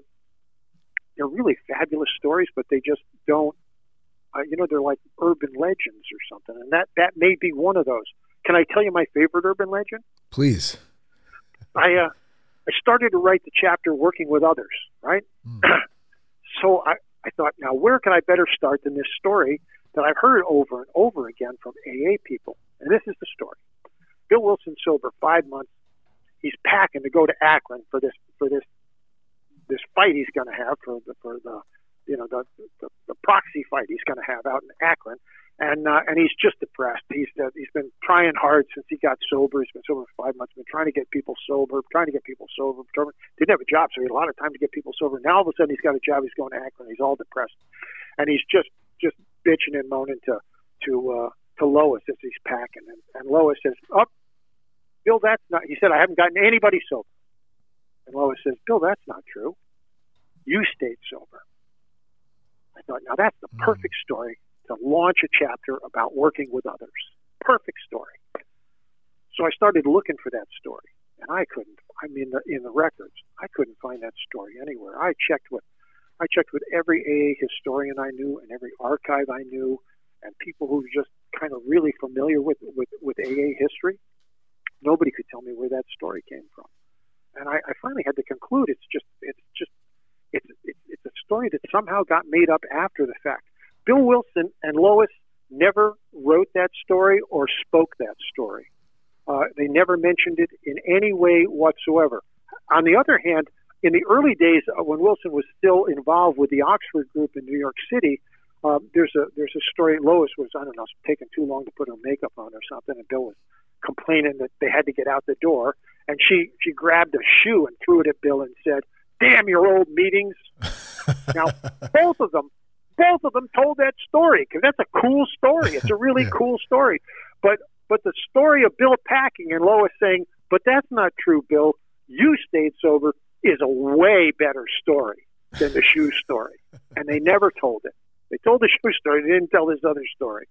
they're really fabulous stories, but they just don't. Uh, you know, they're like urban legends or something, and that that may be one of those. Can I tell you my favorite urban legend? Please. I uh, I started to write the chapter working with others, right? Mm. so I I thought, now where can I better start than this story that I've heard over and over again from AA people? And this is the story. Bill Wilson sober five months. He's packing to go to Akron for this for this this fight he's going to have for the for the you know the the, the proxy fight he's going to have out in Akron, and uh, and he's just depressed. He's uh, he's been trying hard since he got sober. He's been sober for five months. Been trying to get people sober, trying to get people sober. Didn't have a job, so he had a lot of time to get people sober. Now all of a sudden he's got a job. He's going to Akron. He's all depressed, and he's just just bitching and moaning to to uh, to Lois as he's packing, and, and Lois says, "Up, oh, Bill, that's not." He said, "I haven't gotten anybody sober." And Lois says, Bill, that's not true. You stayed sober. I thought, now that's the hmm. perfect story to launch a chapter about working with others. Perfect story. So I started looking for that story, and I couldn't. I mean, the, in the records, I couldn't find that story anywhere. I checked with, I checked with every AA historian I knew and every archive I knew, and people who were just kind of really familiar with with, with AA history. Nobody could tell me where that story came from and I, I finally had to conclude it's just it's just it's it's a story that somehow got made up after the fact. Bill Wilson and Lois never wrote that story or spoke that story. Uh, they never mentioned it in any way whatsoever. On the other hand, in the early days uh, when Wilson was still involved with the Oxford Group in New York City, uh, there's a there's a story. Lois was I don't know taking too long to put her makeup on or something, and Bill was complaining that they had to get out the door and she she grabbed a shoe and threw it at Bill and said, "Damn your old meetings." now, both of them, both of them told that story because that's a cool story. It's a really yeah. cool story. But but the story of Bill packing and Lois saying, "But that's not true, Bill. You stayed sober," is a way better story. than the shoe story, and they never told it. They told the shoe story. They didn't tell this other story.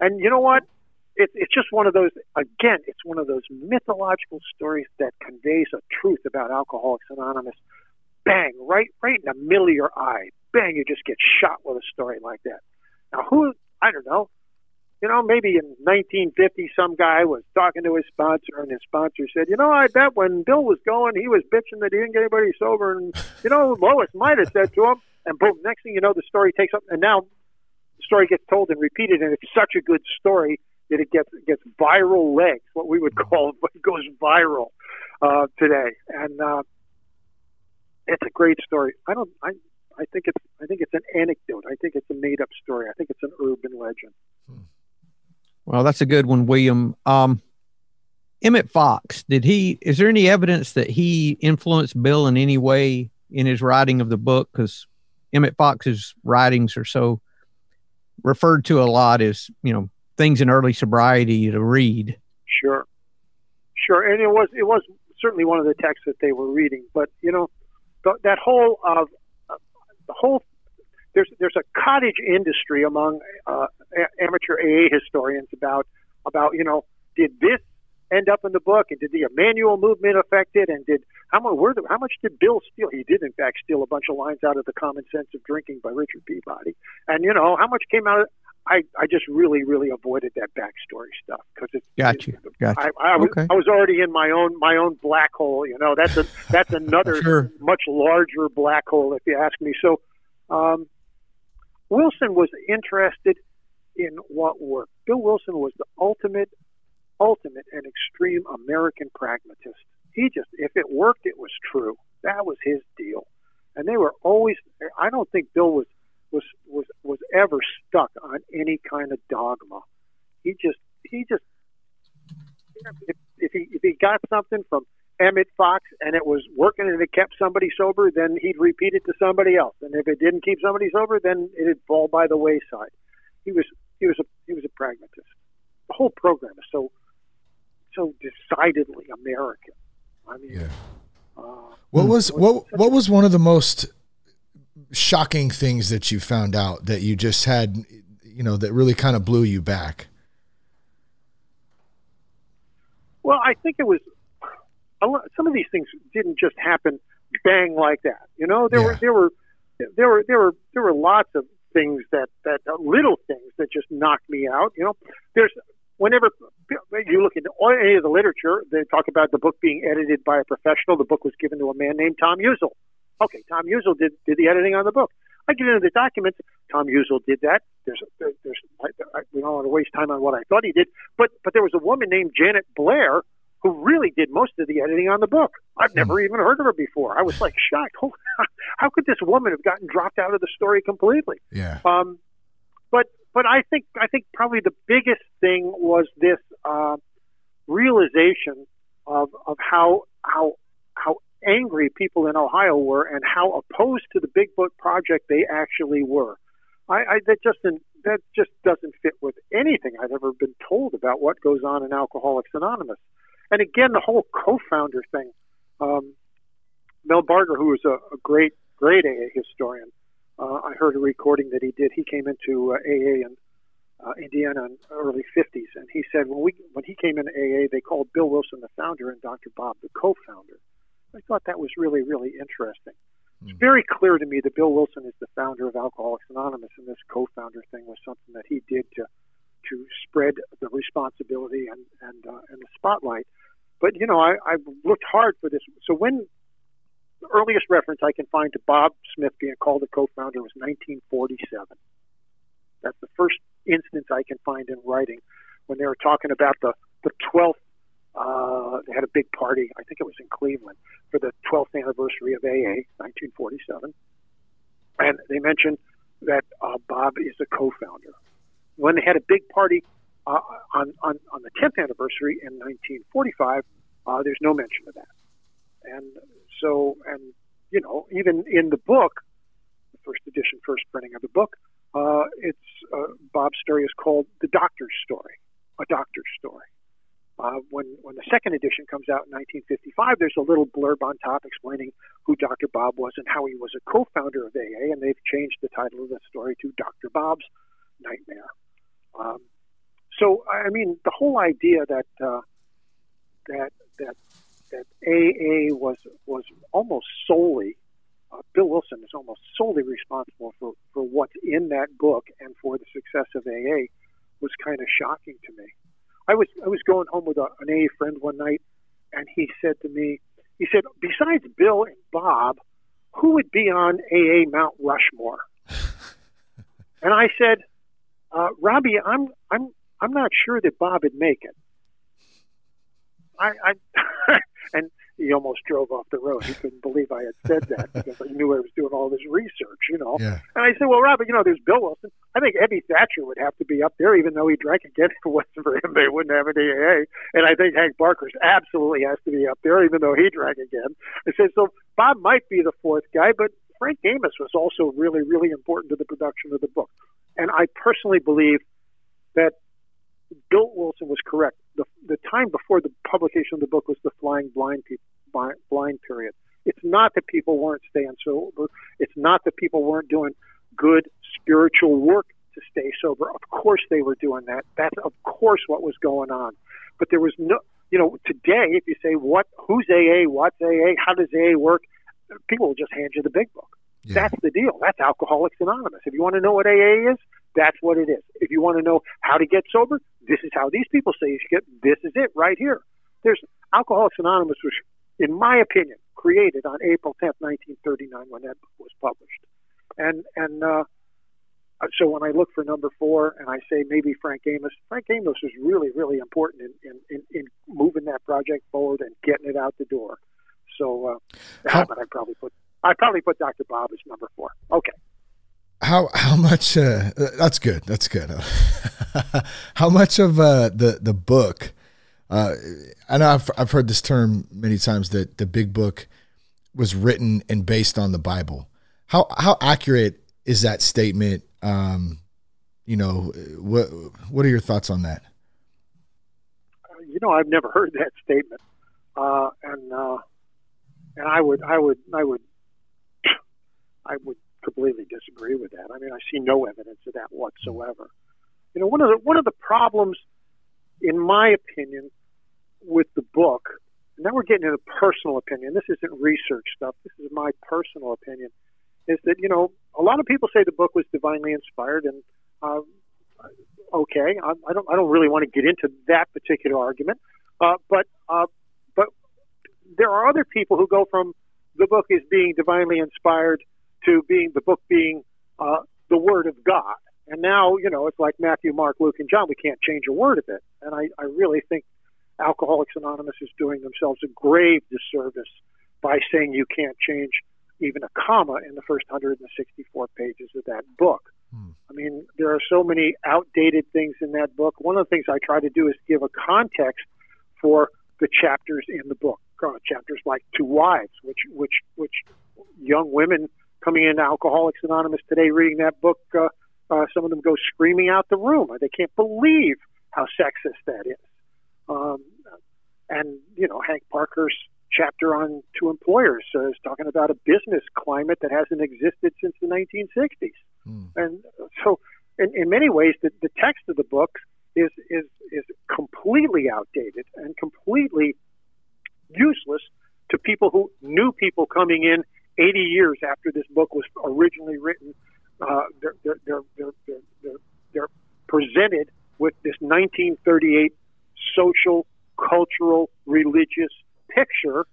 And you know what? It, it's just one of those. Again, it's one of those mythological stories that conveys a truth about Alcoholics Anonymous. Bang! Right, right in the middle of your eye. Bang! You just get shot with a story like that. Now, who? I don't know. You know, maybe in 1950, some guy was talking to his sponsor, and his sponsor said, "You know, I bet when Bill was going, he was bitching that he didn't get anybody sober, and you know, Lois might have said to him." And boom, next thing you know, the story takes up, and now the story gets told and repeated, and it's such a good story that it gets gets viral legs, what we would call it goes viral uh, today, and uh, it's a great story. I don't, I, I think it's, I think it's an anecdote. I think it's a made up story. I think it's an urban legend. Hmm. Well, that's a good one, William. Um, Emmett Fox, did he? Is there any evidence that he influenced Bill in any way in his writing of the book? Because Emmett Fox's writings are so referred to a lot as you know things in early sobriety to read. Sure, sure, and it was it was certainly one of the texts that they were reading. But you know, that whole of the whole there's there's a cottage industry among uh, amateur AA historians about about you know did this end up in the book and did the Emmanuel movement affect it and did how much were the, how much did Bill steal? He did in fact steal a bunch of lines out of the Common Sense of Drinking by Richard Peabody, and you know how much came out. Of, I, I just really really avoided that backstory stuff because it's got you. Got you. I, I, was, okay. I was already in my own my own black hole. You know that's a that's another sure. much larger black hole if you ask me. So um, Wilson was interested in what worked. Bill Wilson was the ultimate, ultimate and extreme American pragmatist. He just, if it worked, it was true. That was his deal. And they were always, I don't think Bill was, was, was, was ever stuck on any kind of dogma. He just, he just, if, if he, if he got something from Emmett Fox and it was working and it kept somebody sober, then he'd repeat it to somebody else. And if it didn't keep somebody sober, then it'd fall by the wayside. He was he was a he was a pragmatist. The whole program is so so decidedly American. I mean, yeah. Uh, what was what what was one of the most shocking things that you found out that you just had, you know, that really kind of blew you back? Well, I think it was some of these things didn't just happen bang like that. You know, there yeah. were there were there were there were there were lots of things that that uh, little things that just knocked me out. You know, there's whenever you look into any of the literature, they talk about the book being edited by a professional. The book was given to a man named Tom Uzzell. Okay, Tom Uzzell did did the editing on the book. I get into the documents. Tom Uzzell did that. There's, there's, I, I, we don't want to waste time on what I thought he did, but but there was a woman named Janet Blair who really did most of the editing on the book. I've hmm. never even heard of her before. I was like shocked. How could this woman have gotten dropped out of the story completely? Yeah. Um, but but I think I think probably the biggest thing was this uh, realization of of how how how angry people in Ohio were and how opposed to the Big Book project they actually were. I, I that just that just doesn't fit with anything I've ever been told about what goes on in Alcoholics Anonymous. And again, the whole co-founder thing. Um, Mel Barger, who is a, a great, great AA historian, uh, I heard a recording that he did. He came into uh, AA in uh, Indiana in early 50s, and he said when we when he came into AA, they called Bill Wilson the founder and Dr. Bob the co-founder. I thought that was really, really interesting. Mm. It's very clear to me that Bill Wilson is the founder of Alcoholics Anonymous, and this co-founder thing was something that he did to to spread the responsibility and and uh, and the spotlight. But you know, I, I looked hard for this. So when the earliest reference I can find to Bob Smith being called a co-founder was 1947. That's the first instance I can find in writing when they were talking about the the 12th. Uh, they had a big party. I think it was in Cleveland for the 12th anniversary of AA, 1947, and they mentioned that uh, Bob is a co-founder when they had a big party uh, on, on, on the 10th anniversary in 1945, uh, there's no mention of that. And so, and, you know, even in the book, the first edition, first printing of the book, uh, it's uh, Bob's story is called The Doctor's Story, a doctor's story. Uh, when when the second edition comes out in 1955, there's a little blurb on top explaining who Dr. Bob was and how he was a co-founder of AA, and they've changed the title of the story to Dr. Bob's Nightmare. Um, so, I mean, the whole idea that uh, that that that AA was was almost solely uh, Bill Wilson is almost solely responsible for for what's in that book and for the success of AA was kind of shocking to me. I was I was going home with a, an AA friend one night, and he said to me, he said, besides Bill and Bob, who would be on AA Mount Rushmore? and I said, uh, Robbie, I'm I'm I'm not sure that Bob would make it. I, I and he almost drove off the road. He couldn't believe I had said that because I knew I was doing all this research, you know. Yeah. And I said, "Well, Robert, you know, there's Bill Wilson. I think Ebby Thatcher would have to be up there, even though he drank again. If it wasn't for him, they wouldn't have an AA. And I think Hank Parkhurst's absolutely has to be up there, even though he drank again. I said, so Bob might be the fourth guy, but Frank Amos was also really, really important to the production of the book. And I personally believe that Bill Wilson was correct. The, the time before the publication of the book was the flying blind people, blind period. It's not that people weren't staying sober. It's not that people weren't doing good spiritual work to stay sober. Of course they were doing that. That's of course what was going on. But there was no, you know, today if you say what, who's AA, what's AA, how does AA work, people will just hand you the big book. Yeah. That's the deal. That's Alcoholics Anonymous. If you want to know what AA is, that's what it is. If you want to know how to get sober, this is how these people say you should get. This is it right here. There's Alcoholics Anonymous was, in my opinion, created on April 10th, 1939, when that book was published. And and uh, so when I look for number four and I say maybe Frank Amos, Frank Amos was really really important in in, in, in moving that project forward and getting it out the door. So, uh, How- but I probably put I probably put Dr. Bob as number four. Okay. How how much? Uh, that's good. That's good. how much of uh, the the book? Uh, I know I've I've heard this term many times that the big book was written and based on the Bible. How how accurate is that statement? Um, you know, what what are your thoughts on that? you know, I've never heard that statement, uh, and uh, and I would, I would, I would, I would completely disagree with that. I mean, I see no evidence of that whatsoever. You know, one of the one of the problems, in my opinion, with the book, and now we're getting into personal opinion. This isn't research stuff. This is my personal opinion. Is that you know a lot of people say the book was divinely inspired, and uh, okay, I, I don't I don't really want to get into that particular argument, uh, but uh, but there are other people who go from the book is being divinely inspired to being the book being uh, the word of God, and now you know it's like Matthew, Mark, Luke, and John. We can't change a word of it, and I, I really think Alcoholics Anonymous is doing themselves a grave disservice by saying you can't change even a comma in the first 164 pages of that book. I mean, there are so many outdated things in that book. One of the things I try to do is give a context for the chapters in the book. Uh, chapters like To Wives, which which which young women coming into Alcoholics Anonymous today reading that book, uh, uh, some of them go screaming out the room. They can't believe how sexist that is. Um, and you know, Hank Parkhurst's chapter on to employers uh, is talking about a business climate that hasn't existed since the 1960s. And so, in, in many ways, the, the text of the book is, is, is completely outdated and completely useless to people who knew people coming in 80 years after this book was originally written. Uh, they're, they're, they're, they're, they're, they're, they're presented with this 1938 social, cultural, religious picture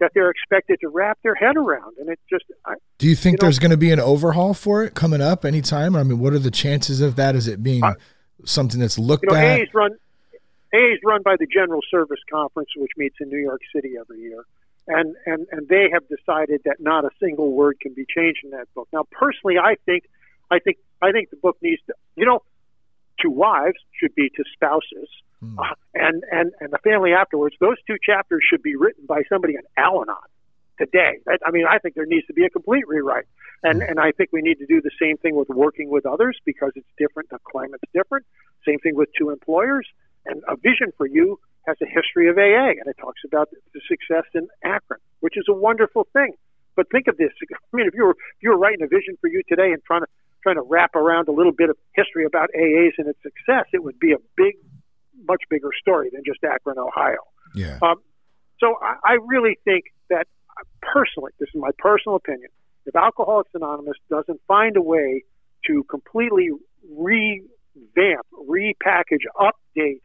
that they're expected to wrap their head around. And it just, I, Do you think You know- there's going to be an overhaul for it coming up anytime? I mean, what are the chances of that? Is it being Uh, something that's looked you know, at? AA is run AA is run by the General Service Conference, which meets in New York City every year, and and and they have decided that not a single word can be changed in that book. Now, personally, I think, I think, I think the book needs to, you know, to wives should be to spouses, Hmm. uh, and and and the family afterwards. Those two chapters should be written by somebody in Al-Anon today. That, I mean, I think there needs to be a complete rewrite, and and I think we need to do the same thing with working with others because it's different. The climate's different. Same thing with to employers, and a vision for you has a history of AA, and it talks about the success in Akron, which is a wonderful thing. But think of this. I mean, if you were if you were writing a vision for you today and trying to trying to wrap around a little bit of history about AAs and its success, it would be a big, much bigger story than just Akron, Ohio. Yeah. Um, so I, I really think that uh, personally, this is my personal opinion, if Alcoholics Anonymous doesn't find a way to completely revamp, repackage, update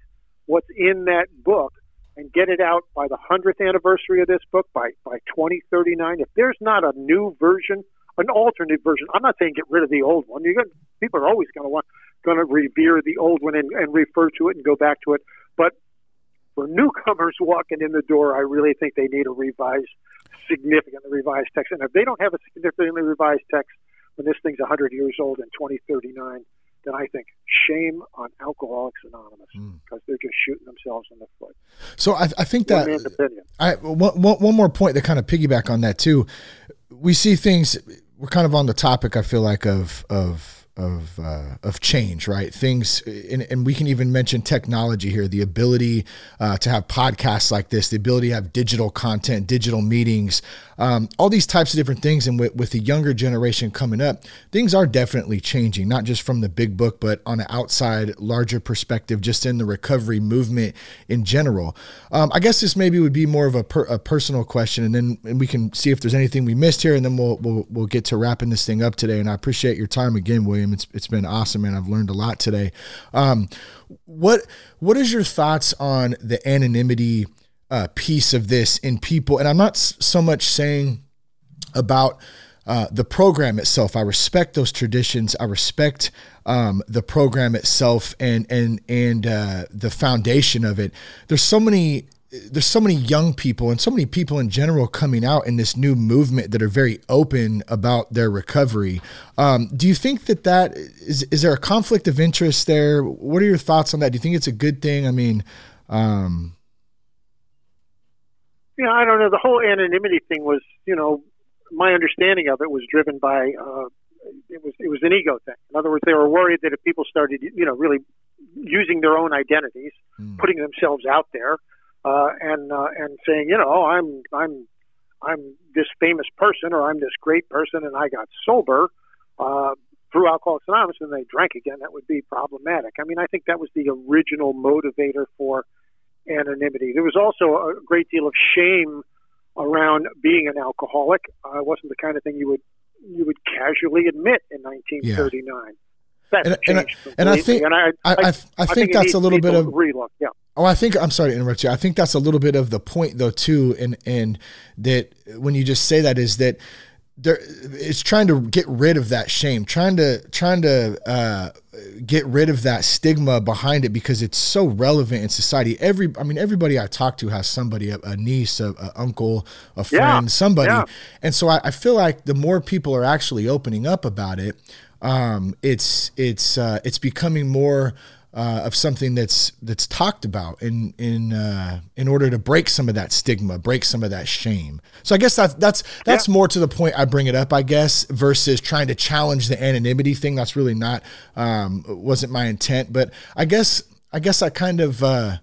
what's in that book and get it out by the 100th anniversary of this book by, by 2039, if there's not a new version, an alternate version, I'm not saying get rid of the old one. You got people are always going to want going to revere the old one and, and refer to it and go back to it. But for newcomers walking in the door, I really think they need a revised, significantly revised text. And if they don't have a significantly revised text when this thing's 100 years old in 2039, then I think shame on Alcoholics Anonymous because they're just shooting themselves in the foot. So I, I think that. I one, one one more point to kind of piggyback on that too. We see things. We're kind of on the topic. I feel like of of of uh, of change, right? Things, and, and we can even mention technology here. The ability uh, to have podcasts like this, the ability to have digital content, digital meetings, um, all these types of different things. And with, with the younger generation coming up, things are definitely changing, not just from the big book, but on an outside, larger perspective, just in the recovery movement in general. Um, I guess this maybe would be more of a, per, a personal question, and then and we can see if there's anything we missed here, and then we'll we'll we'll get to wrapping this thing up today. And I appreciate your time again, William. It's it's been awesome, and I've learned a lot today. Um, what what is your thoughts on the anonymity uh, piece of this in people? And I'm not so much saying about uh, the program itself. I respect those traditions. I respect um, the program itself and and and uh, the foundation of it. There's so many. There's so many young people and so many people in general coming out in this new movement that are very open about their recovery. Um, do you think that that is is there a conflict of interest there? What are your thoughts on that? Do you think it's a good thing? I mean, um, Yeah, I don't know. The whole anonymity thing was, you know, my understanding of it was driven by uh, it was it was an ego thing. In other words, they were worried that if people started, you know, really using their own identities, putting themselves out there, uh, and uh, and saying, you know, I'm I'm I'm this famous person or I'm this great person and I got sober uh, through Alcoholics Anonymous and they drank again, that would be problematic. I mean, I think that was the original motivator for anonymity. There was also a great deal of shame around being an alcoholic. Uh, it wasn't the kind of thing you would you would casually admit in 1939. That's And- and I- and I think- and I, I, I, I think it that's a little bit of relook. Yeah. Oh, I think I'm sorry to interrupt you. I think that's a little bit of the point though too, and and that when you just say that is that there it's trying to get rid of that shame, trying to trying to uh, get rid of that stigma behind it because it's so relevant in society. Every I mean everybody I talk to has somebody a, a niece, a, a uncle, a friend, Yeah, somebody, yeah. and so I, I feel like the more people are actually opening up about it, um, it's it's uh, it's becoming more uh, of something that's that's talked about in in uh, in order to break some of that stigma, break some of that shame. So I guess that's that's that's more to the point I bring it up, I guess, versus trying to challenge the anonymity thing. That's really not um, wasn't my intent, but I guess I guess I kind of. Uh,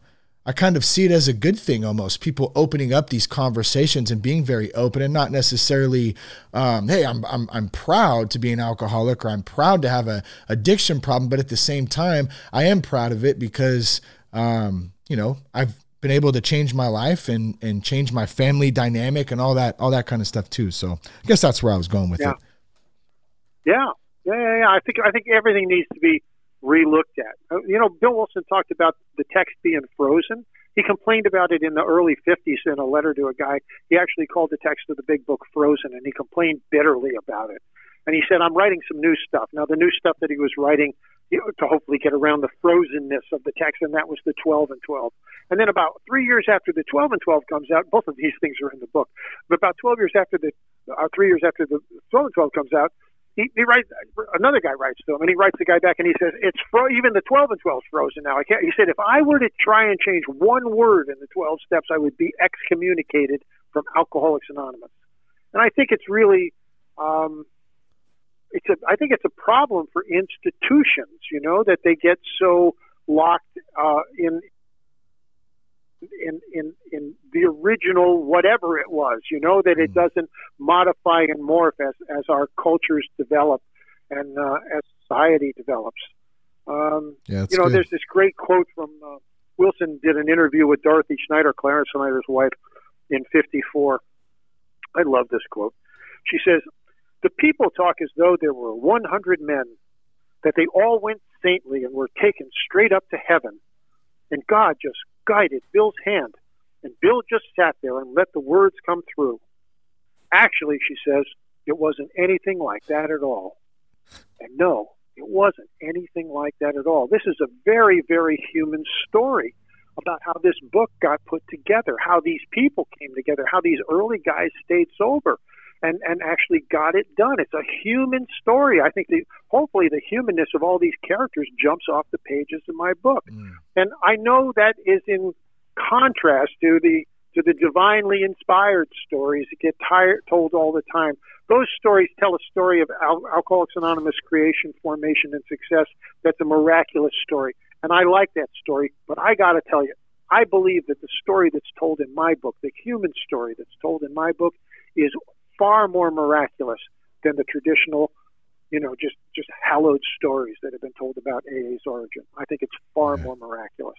I kind of see it as a good thing almost. People opening up these conversations and being very open and not necessarily, um, hey, I'm, I'm, I'm proud to be an alcoholic or I'm proud to have a addiction problem. But at the same time, I am proud of it because, um, you know, I've been able to change my life and, and change my family dynamic and all that, all that kind of stuff too. So I guess that's where I was going with Yeah. it. Yeah, yeah, yeah, yeah. I think I think everything needs to be relooked at. Uh, You know, Bill Wilson talked about the text being frozen. He complained about it in the early 50s in a letter to a guy. He actually called the text of the Big Book frozen, and he complained bitterly about it. And he said, "I'm writing some new stuff now. The new stuff that he was writing you know, to hopefully get around the frozenness of the text, and that was the 12 and 12. And then about three years after the 12 and 12 comes out, both of these things are in the book. But about 12 years after the, uh, three years after the 12 and 12 comes out, he, he writes another guy writes to him and he writes the guy back and he says it's fro- even the 12 and 12 is frozen now. I can't he said if i were to try and change one word in the 12 steps i would be excommunicated from alcoholics anonymous. And i think it's really um it's a i think it's a problem for institutions you know that they get so locked uh in in in in the original whatever it was. You know that it doesn't modify and morph as as our cultures develop and uh, as society develops. Um, Yeah, you know, good. there's this great quote from uh, Wilson did an interview with Dorothy Snyder, Clarence Snyder's wife, in '54. I love this quote. She says, "The people talk as though there were 100 men, that they all went saintly and were taken straight up to heaven, and God just guided Bill's hand, and Bill just sat there and let the words come through. Actually, she says, it wasn't anything like that at all. And no, it wasn't anything like that at all. This is a very, very human story about how this book got put together, how these people came together, how these early guys stayed sober and, and actually got it done. It's a human story. I think the, hopefully the humanness of all these characters jumps off the pages of my book. Mm. And I know that is in contrast to the to the divinely inspired stories that get tired, told all the time. Those stories tell a story of Al- Alcoholics Anonymous creation, formation, and success. That's a miraculous story, and I like that story. But I got to tell you, I believe that the story that's told in my book, the human story that's told in my book, is far more miraculous than the traditional, you know, just just hallowed stories that have been told about AA's origin. I think it's far more miraculous.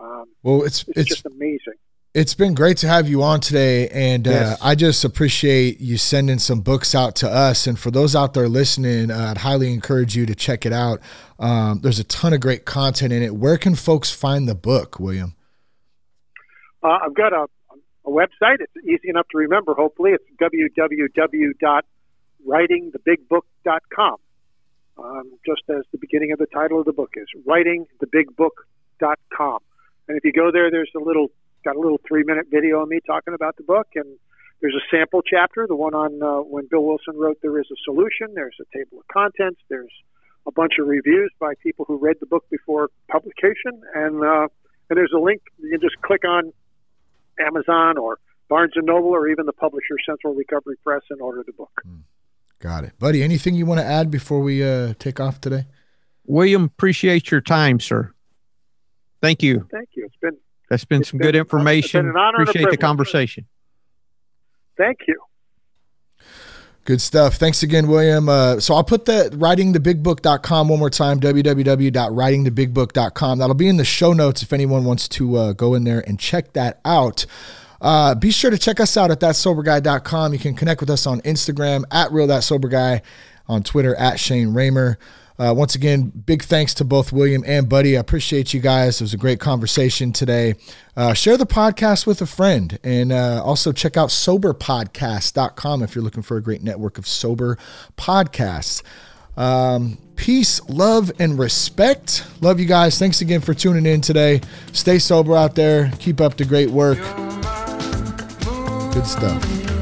Um, Well, it's it's, it's just amazing. it's been great to have you on today, and uh, I just appreciate you sending some books out to us. And for those out there listening, uh, I'd highly encourage you to check it out. Um, there's a ton of great content in it. Where can folks find the book, William? Uh, I've got a, a website. It's easy enough to remember, hopefully. It's www.writingthebigbook.com, um, just as the beginning of the title of the book is, writingthebigbook.com. And if you go there, there's a little, got a little three minute video of me talking about the book, and there's a sample chapter, the one on uh, when Bill Wilson wrote There is a Solution. There's a table of contents. There's a bunch of reviews by people who read the book before publication, and uh, and there's a link. You can just click on Amazon or Barnes and Noble or even the publisher Central Recovery Press and order the book. Got it, buddy. Anything you want to add before we uh, take off today? William, appreciate your time, sir. Thank you. Thank you. It's been That's been some been- good information. an honor Appreciate the conversation. thank you. Good stuff. Thanks again, William. Uh, so I'll put that writingthebigbook.com one more time, www.writingthebigbook.com. That'll be in the show notes if anyone wants to uh, go in there and check that out. Uh, be sure to check us out at thatsoberguy.com. You can connect with us on Instagram at real that sober guy, on Twitter at Shane Ramer. Uh, once again, big thanks to both William and Buddy. I appreciate you guys. It was a great conversation today. Uh, share the podcast with a friend and uh, also check out soberpodcast.com if you're looking for a great network of sober podcasts. Um, peace, love, and respect. Love you guys. Thanks again for tuning in today. Stay sober out there. Keep up the great work. Good stuff.